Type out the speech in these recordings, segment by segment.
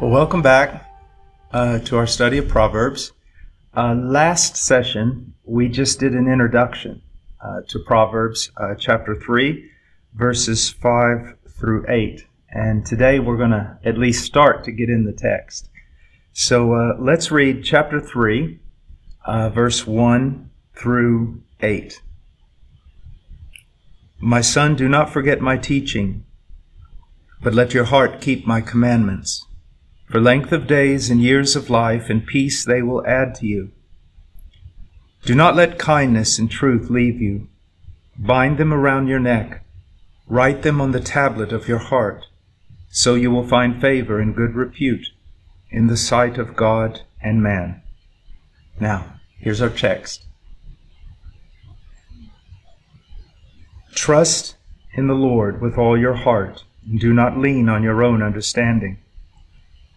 Well, welcome back uh, to our study of Proverbs. Uh, last session, we just did an introduction uh, to Proverbs uh, chapter 3, verses 5 through 8. And today we're going to at least start to get in the text. So uh, let's read chapter 3, uh, verse 1 through 8. My son, do not forget my teaching, but let your heart keep my commandments. For length of days and years of life and peace they will add to you. Do not let kindness and truth leave you. Bind them around your neck. Write them on the tablet of your heart, so you will find favor and good repute in the sight of God and man. Now, here's our text. Trust in the Lord with all your heart, and do not lean on your own understanding.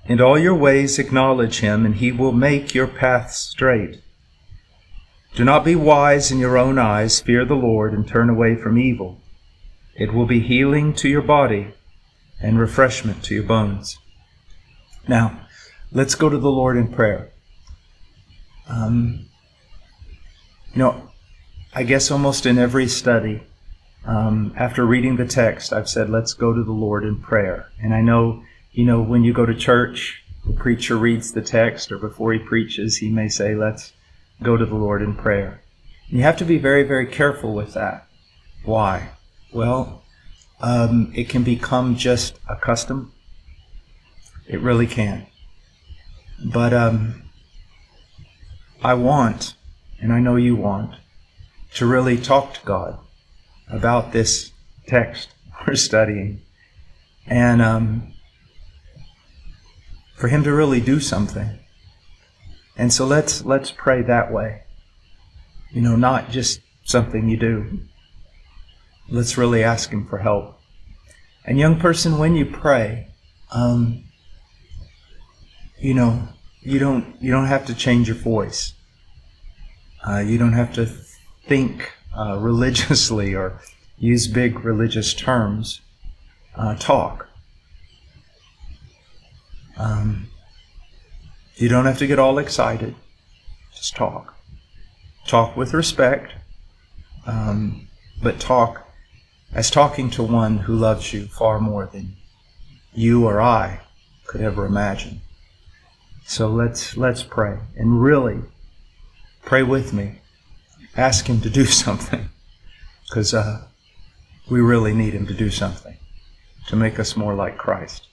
In all your ways acknowledge him, and he will make your paths straight. Do not be wise in your own eyes, fear the Lord, and turn away from evil. It will be healing to your body and refreshment to your bones. Now, let's go to the Lord in prayer. Um, you know, I guess almost in every study, um, after reading the text, I've said, let's go to the Lord in prayer. And I know you know, when you go to church, the preacher reads the text, or before he preaches, he may say, Let's go to the Lord in prayer. And you have to be very, very careful with that. Why? Well, um, it can become just a custom. It really can. But um, I want, and I know you want, to really talk to God about this text we're studying. And um, for him to really do something. And so let's let's pray that way. You know, not just something you do. Let's really ask him for help. And young person, when you pray, um, you know, you don't you don't have to change your voice. Uh, you don't have to think uh, religiously or use big religious terms. Uh, talk. Um, you don't have to get all excited. Just talk. Talk with respect, um, but talk as talking to one who loves you far more than you or I could ever imagine. So let's let's pray and really pray with me. Ask him to do something because uh, we really need him to do something to make us more like Christ.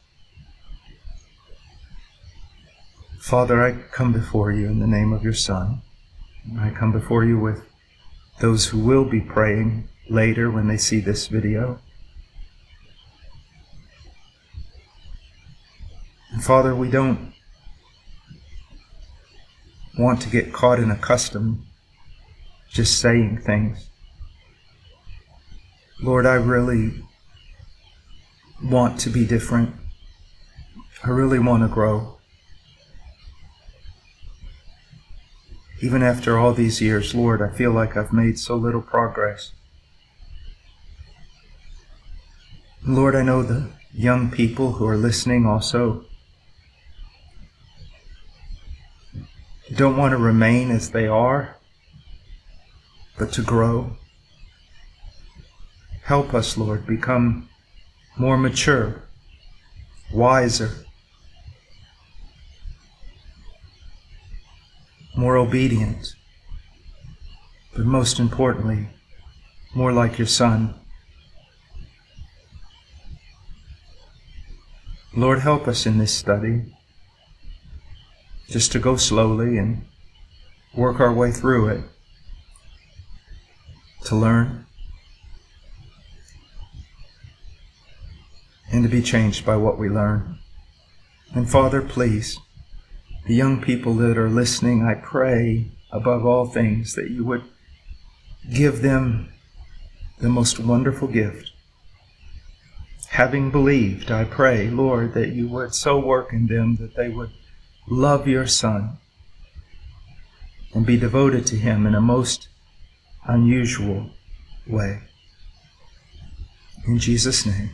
Father, I come before you in the name of your Son. I come before you with those who will be praying later when they see this video. And Father, we don't want to get caught in a custom just saying things. Lord, I really want to be different. I really want to grow. Even after all these years, Lord, I feel like I've made so little progress. Lord, I know the young people who are listening also don't want to remain as they are, but to grow. Help us, Lord, become more mature, wiser, more obedient, but most importantly, more like your Son. Lord, help us in this study just to go slowly and work our way through it, to learn, and to be changed by what we learn. And Father, please, the young people that are listening, I pray above all things that you would give them the most wonderful gift. Having believed, I pray, Lord, that you would so work in them that they would love your Son and be devoted to him in a most unusual way. In Jesus' name,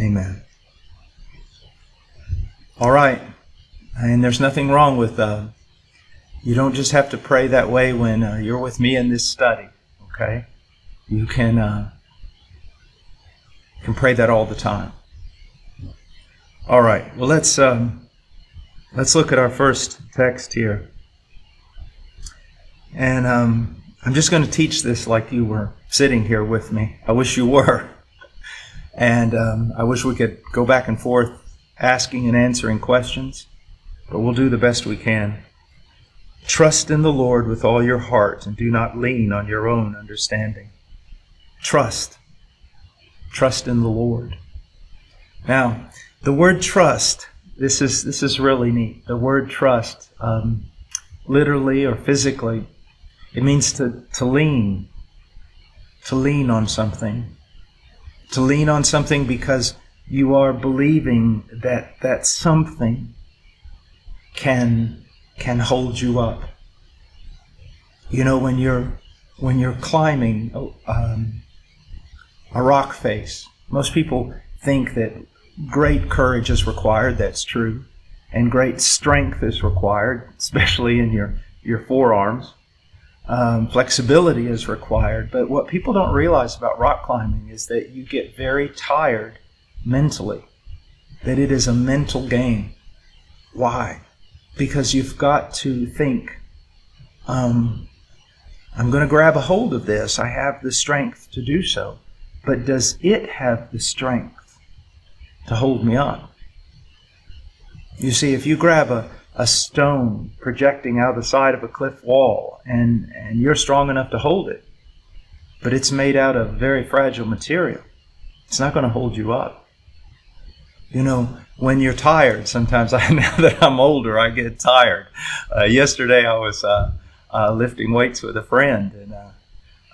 amen. All right. And there's nothing wrong with, uh, you don't just have to pray that way when uh, you're with me in this study, okay? You can, uh, can pray that all the time. All right. Well, let's um, let's look at our first text here, and um, I'm just going to teach this like you were sitting here with me. I wish you were, and um, I wish we could go back and forth asking and answering questions, but we'll do the best we can. Trust in the Lord with all your heart, and do not lean on your own understanding. Trust. Trust in the Lord. Now, the word trust, this is, this is really neat. The word trust, um, literally or physically, it means to, to lean, to lean on something. To lean on something because you are believing that that something can can hold you up. You know when you're when you're climbing um, a rock face, most people think that great courage is required, that's true, and great strength is required, especially in your, your forearms. Um, flexibility is required, but what people don't realize about rock climbing is that you get very tired mentally, that it is a mental game. Why? Because you've got to think, um, I'm going to grab a hold of this. I have the strength to do so. But does it have the strength to hold me up. You see, if you grab a, a stone projecting out of the side of a cliff wall and, and you're strong enough to hold it, but it's made out of very fragile material, it's not going to hold you up. You know, when you're tired, sometimes I, now that I'm older, I get tired. Uh, yesterday I was uh, uh, lifting weights with a friend, and uh,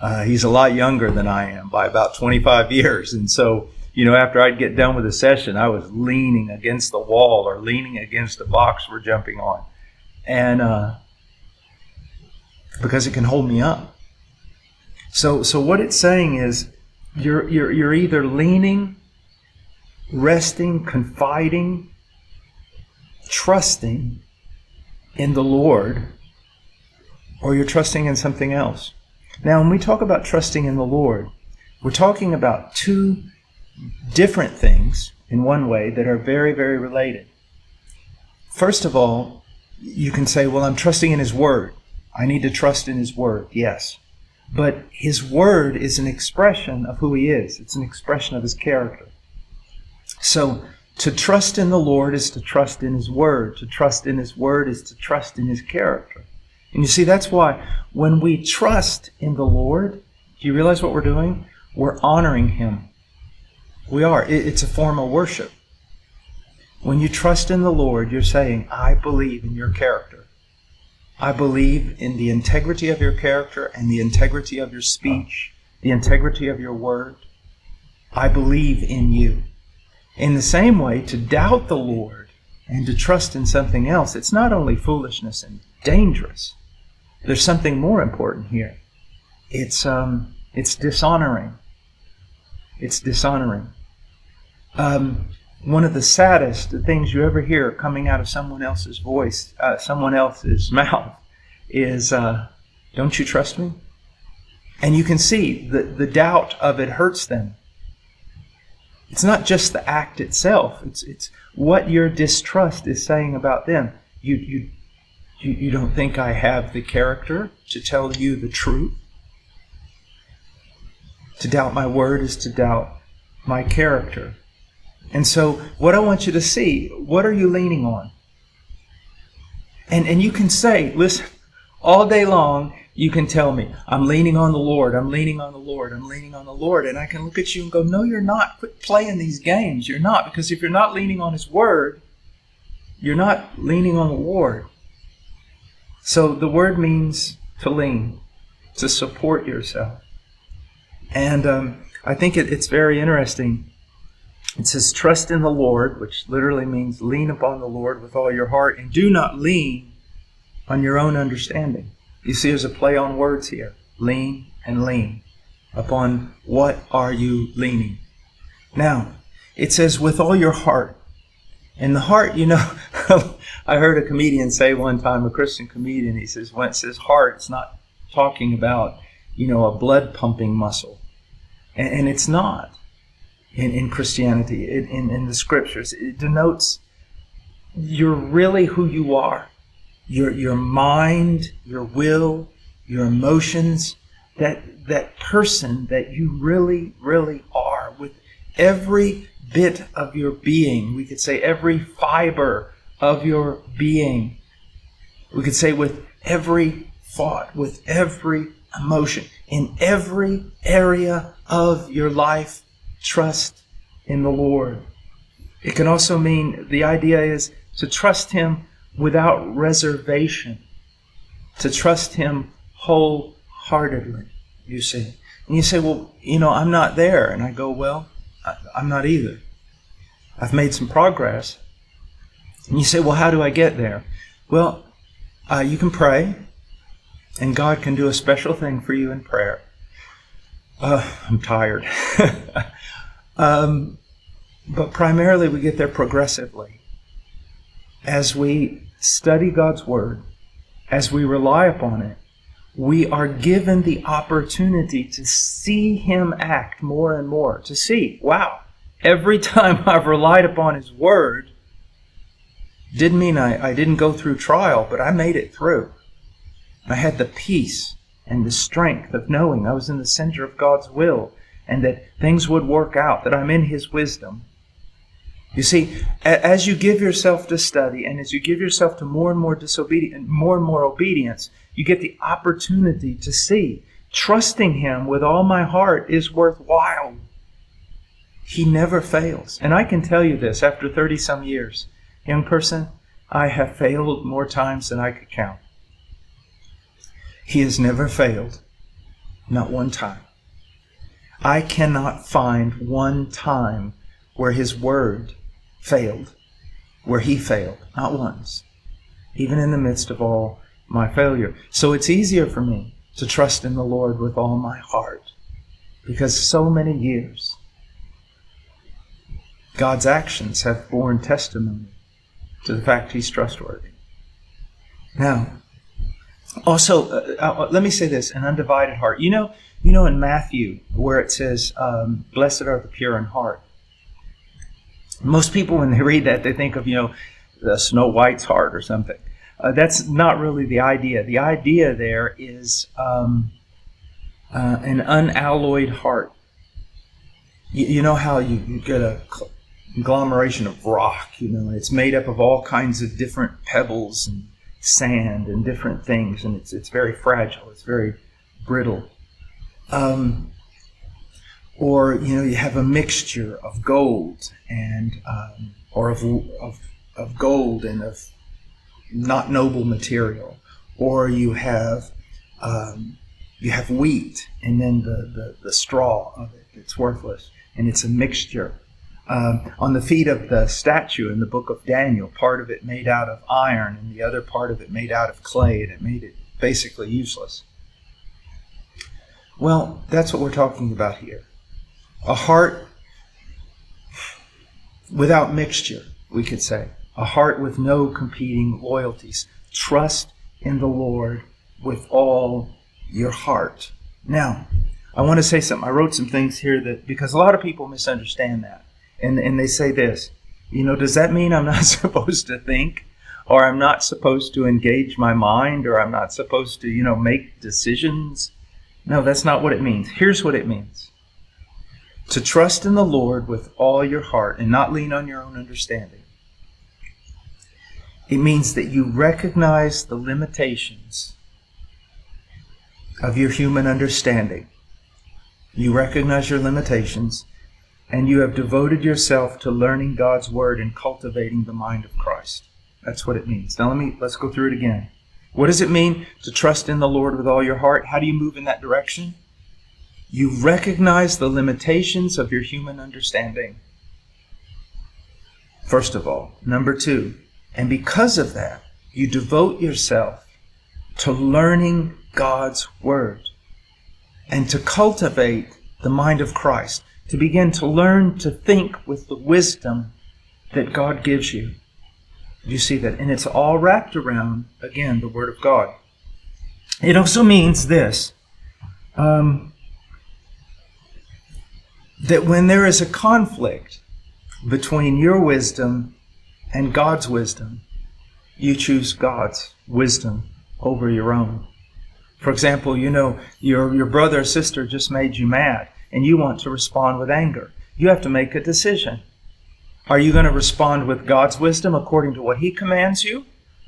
uh, he's a lot younger than I am by about 25 years. And so you know, after I'd get done with a session, I was leaning against the wall or leaning against the box we're jumping on. And uh, because it can hold me up. So, so what it's saying is you're, you're, you're either leaning, resting, confiding, trusting in the Lord, or you're trusting in something else. Now, when we talk about trusting in the Lord, we're talking about two different things in one way that are very, very related. First of all, you can say, well, I'm trusting in His Word. I need to trust in His Word, yes. But His Word is an expression of who He is, it's an expression of His character. So, to trust in the Lord is to trust in His Word. To trust in His Word is to trust in His character. And you see, that's why when we trust in the Lord, do you realize what we're doing? We're honoring Him. We are. It's a form of worship. When you trust in the Lord, you're saying, I believe in your character. I believe in the integrity of your character and the integrity of your speech, the integrity of your word. I believe in you. In the same way, to doubt the Lord and to trust in something else, it's not only foolishness and dangerous. There's something more important here. It's, um, it's dishonoring. It's dishonoring. Um, one of the saddest things you ever hear coming out of someone else's voice, uh, someone else's mouth, is, uh, Don't you trust me? And you can see the, the doubt of it hurts them. It's not just the act itself, it's, it's what your distrust is saying about them. You, you, you, you don't think I have the character to tell you the truth? To doubt my word is to doubt my character. And so, what I want you to see, what are you leaning on? And, and you can say, listen, all day long, you can tell me, I'm leaning on the Lord, I'm leaning on the Lord, I'm leaning on the Lord. And I can look at you and go, No, you're not. Quit playing these games. You're not. Because if you're not leaning on His Word, you're not leaning on the Lord. So the word means to lean, to support yourself. And um, I think it, it's very interesting. It says, Trust in the Lord, which literally means lean upon the Lord with all your heart, and do not lean on your own understanding. You see, there's a play on words here lean and lean. Upon what are you leaning? Now, it says, with all your heart. And the heart, you know, I heard a comedian say one time, a Christian comedian, he says, when it says heart, it's not talking about, you know, a blood pumping muscle. And, and it's not in, in Christianity, it, in, in the scriptures. It denotes you're really who you are. Your, your mind, your will, your emotions, that, that person that you really, really are with every bit of your being. We could say every fiber of your being. We could say with every thought, with every emotion, in every area of your life, trust in the Lord. It can also mean the idea is to trust Him without reservation, to trust Him wholeheartedly, you see. And you say, well, you know, I'm not there. And I go, well, I'm not either. I've made some progress. And you say, well, how do I get there? Well, uh, you can pray, and God can do a special thing for you in prayer. Uh, I'm tired. um, but primarily, we get there progressively. As we study God's Word, as we rely upon it, we are given the opportunity to see Him act more and more. To see, wow, every time I've relied upon His Word, didn't mean I, I didn't go through trial, but I made it through. I had the peace and the strength of knowing I was in the center of God's will and that things would work out, that I'm in His wisdom. You see, as you give yourself to study and as you give yourself to more and more disobedience, more and more obedience, you get the opportunity to see. Trusting Him with all my heart is worthwhile. He never fails. And I can tell you this after 30 some years. Young person, I have failed more times than I could count. He has never failed, not one time. I cannot find one time where His Word failed, where He failed, not once, even in the midst of all my failure. So it's easier for me to trust in the Lord with all my heart because so many years God's actions have borne testimony to the fact he's trustworthy. Now, also, uh, uh, let me say this: an undivided heart. You know, you know, in Matthew where it says, um, "Blessed are the pure in heart." Most people, when they read that, they think of you know, the Snow White's heart or something. Uh, that's not really the idea. The idea there is um, uh, an unalloyed heart. You, you know how you, you get a conglomeration of rock, you know, it's made up of all kinds of different pebbles and sand and different things, and it's, it's very fragile, it's very brittle. Um, or, you know, you have a mixture of gold and, um, or of, of, of gold and of not noble material. Or you have, um, you have wheat and then the, the, the straw of it, that's worthless. And it's a mixture um, on the feet of the statue in the book of Daniel, part of it made out of iron and the other part of it made out of clay, and it made it basically useless. Well, that's what we're talking about here. A heart without mixture, we could say. A heart with no competing loyalties. Trust in the Lord with all your heart. Now, I want to say something. I wrote some things here that, because a lot of people misunderstand that and, and they say this, you know, does that mean I'm not supposed to think? Or I'm not supposed to engage my mind? Or I'm not supposed to, you know, make decisions? No, that's not what it means. Here's what it means to trust in the Lord with all your heart and not lean on your own understanding. It means that you recognize the limitations of your human understanding. You recognize your limitations, and you have devoted yourself to learning God's word and cultivating the mind of Christ. That's what it means. Now let me let's go through it again. What does it mean to trust in the Lord with all your heart? How do you move in that direction? You recognize the limitations of your human understanding. First of all, number 2, and because of that, you devote yourself to learning God's word and to cultivate the mind of Christ to begin to learn to think with the wisdom that God gives you. You see that? And it's all wrapped around, again, the Word of God. It also means this um, that when there is a conflict between your wisdom and God's wisdom, you choose God's wisdom over your own. For example, you know, your, your brother or sister just made you mad and you want to respond with anger. You have to make a decision. Are you going to respond with God's wisdom according to what He commands you?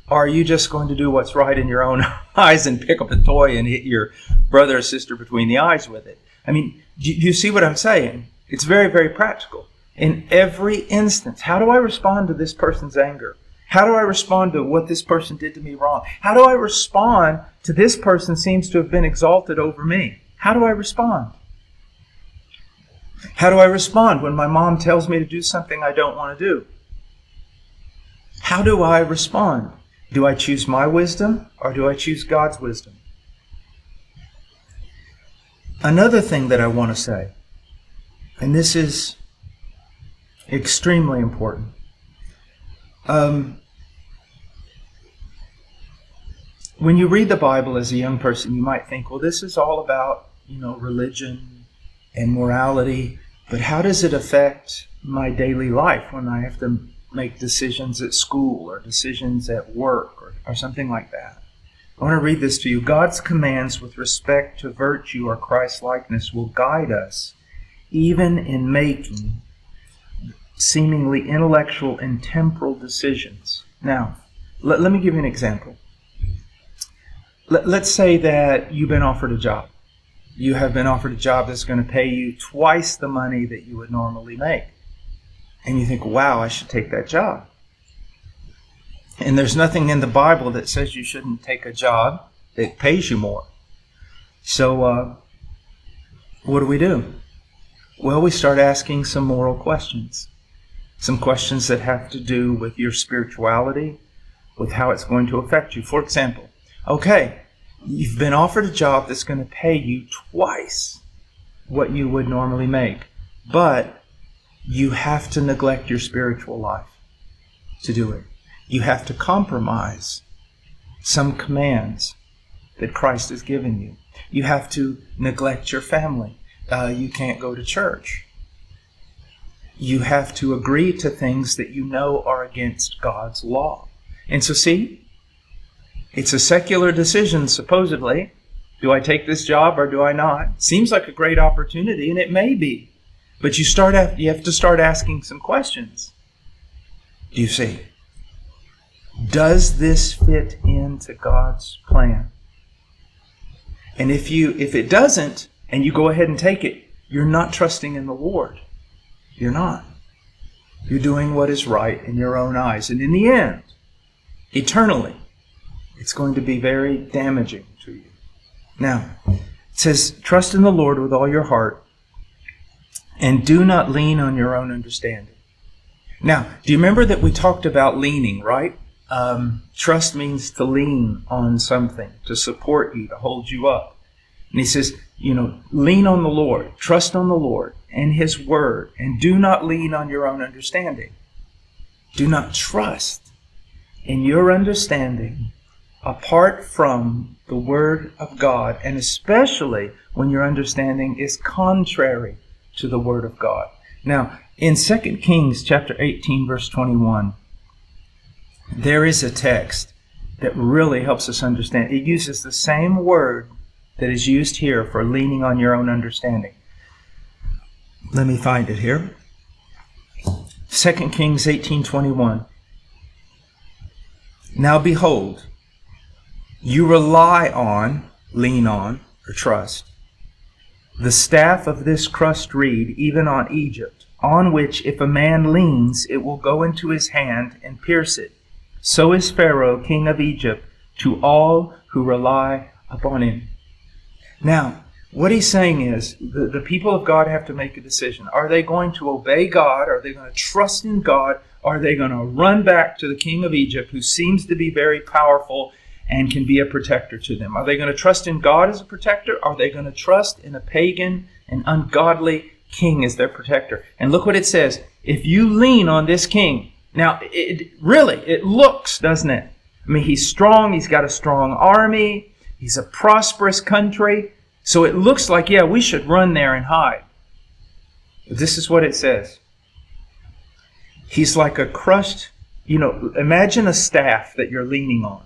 Or are you just going to do what's right in your own eyes and pick up a toy and hit your brother or sister between the eyes with it? I mean, do you see what I'm saying? It's very, very practical. In every instance, how do I respond to this person's anger? How do I respond to what this person did to me wrong? How do I respond to this person seems to have been exalted over me? How do I respond? How do I respond when my mom tells me to do something I don't want to do? How do I respond? Do I choose my wisdom or do I choose God's wisdom? Another thing that I want to say, and this is extremely important. Um, when you read the Bible as a young person, you might think, well, this is all about, you know, religion and morality, but how does it affect my daily life when I have to make decisions at school or decisions at work or, or something like that? I want to read this to you. God's commands with respect to virtue or Christ likeness will guide us even in making seemingly intellectual and temporal decisions. Now, let, let me give you an example. Let, let's say that you've been offered a job you have been offered a job that's going to pay you twice the money that you would normally make. And you think, wow, I should take that job. And there's nothing in the Bible that says you shouldn't take a job that pays you more. So, uh, what do we do? Well, we start asking some moral questions. Some questions that have to do with your spirituality, with how it's going to affect you. For example, okay, You've been offered a job that's going to pay you twice what you would normally make, but you have to neglect your spiritual life to do it. You have to compromise some commands that Christ has given you. You have to neglect your family. Uh, you can't go to church. You have to agree to things that you know are against God's law. And so, see, it's a secular decision, supposedly. Do I take this job or do I not? Seems like a great opportunity, and it may be. But you start you have to start asking some questions. Do you see? Does this fit into God's plan? And if you if it doesn't, and you go ahead and take it, you're not trusting in the Lord. You're not. You're doing what is right in your own eyes. And in the end, eternally, it's going to be very damaging to you. Now, it says, Trust in the Lord with all your heart and do not lean on your own understanding. Now, do you remember that we talked about leaning, right? Um, trust means to lean on something, to support you, to hold you up. And he says, you know, lean on the Lord, trust on the Lord and his word, and do not lean on your own understanding. Do not trust in your understanding apart from the Word of God, and especially when your understanding is contrary to the Word of God. Now, in 2 Kings chapter 18, verse 21, there is a text that really helps us understand. It uses the same word that is used here for leaning on your own understanding. Let me find it here. 2 Kings 18:21 Now behold you rely on, lean on, or trust. The staff of this crushed reed, even on Egypt, on which if a man leans, it will go into his hand and pierce it. So is Pharaoh, king of Egypt, to all who rely upon him. Now, what he's saying is the, the people of God have to make a decision. Are they going to obey God? Are they going to trust in God? Are they going to run back to the king of Egypt, who seems to be very powerful and can be a protector to them? Are they going to trust in God as a protector? Are they going to trust in a pagan and ungodly king as their protector? And look what it says. If you lean on this king, now it, really, it looks, doesn't it? I mean, he's strong, he's got a strong army, he's a prosperous country. So it looks like, yeah, we should run there and hide. This is what it says. He's like a crushed, you know, imagine a staff that you're leaning on.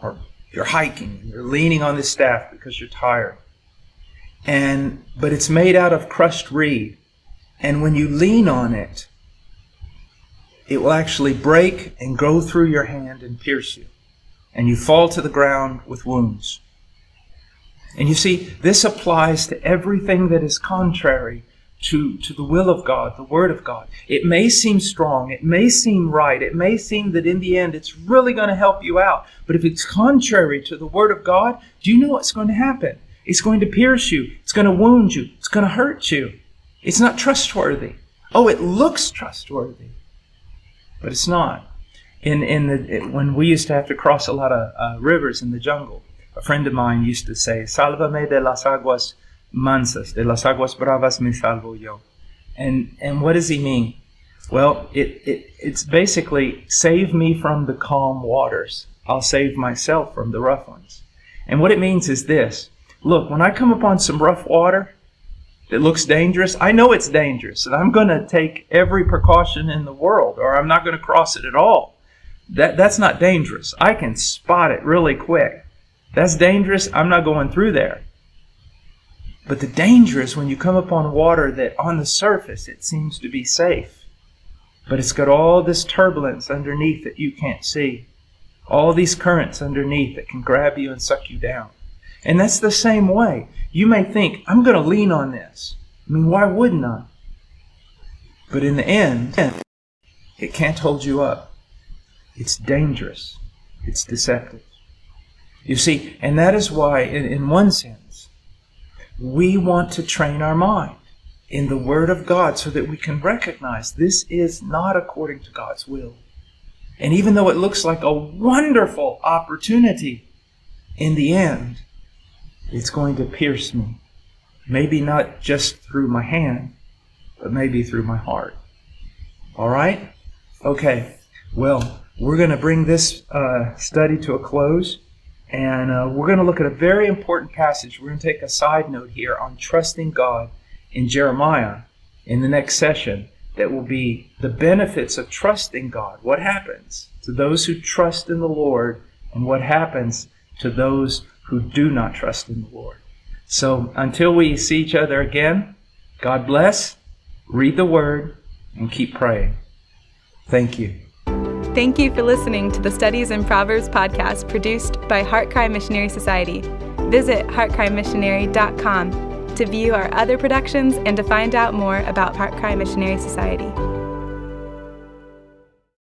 Or you're hiking you're leaning on this staff because you're tired. And but it's made out of crushed reed. And when you lean on it, it will actually break and go through your hand and pierce you. And you fall to the ground with wounds. And you see, this applies to everything that is contrary to, to the will of God, the Word of God. It may seem strong, it may seem right, it may seem that in the end it's really going to help you out. But if it's contrary to the Word of God, do you know what's going to happen? It's going to pierce you, it's going to wound you, it's going to hurt you. It's not trustworthy. Oh, it looks trustworthy, but it's not. In, in the, when we used to have to cross a lot of uh, rivers in the jungle, a friend of mine used to say, Sálvame de las aguas mansas, de las aguas bravas me salvo yo. And, and what does he mean? Well, it, it, it's basically save me from the calm waters. I'll save myself from the rough ones. And what it means is this. Look, when I come upon some rough water that looks dangerous, I know it's dangerous, and I'm going to take every precaution in the world, or I'm not going to cross it at all. That, that's not dangerous. I can spot it really quick. That's dangerous. I'm not going through there. But the danger is when you come upon water that on the surface it seems to be safe, but it's got all this turbulence underneath that you can't see. All these currents underneath that can grab you and suck you down. And that's the same way. You may think, I'm going to lean on this. I mean, why wouldn't I? But in the end, it can't hold you up. It's dangerous. It's deceptive. You see, and that is why, in, in one sense, we want to train our mind in the Word of God so that we can recognize this is not according to God's will. And even though it looks like a wonderful opportunity, in the end, it's going to pierce me. Maybe not just through my hand, but maybe through my heart. All right? Okay. Well, we're going to bring this uh, study to a close. And uh, we're going to look at a very important passage. We're going to take a side note here on trusting God in Jeremiah in the next session that will be the benefits of trusting God. What happens to those who trust in the Lord, and what happens to those who do not trust in the Lord. So until we see each other again, God bless, read the Word, and keep praying. Thank you. Thank you for listening to the Studies in Proverbs podcast produced by HeartCry Missionary Society. Visit heartcrymissionary.com to view our other productions and to find out more about HeartCry Missionary Society.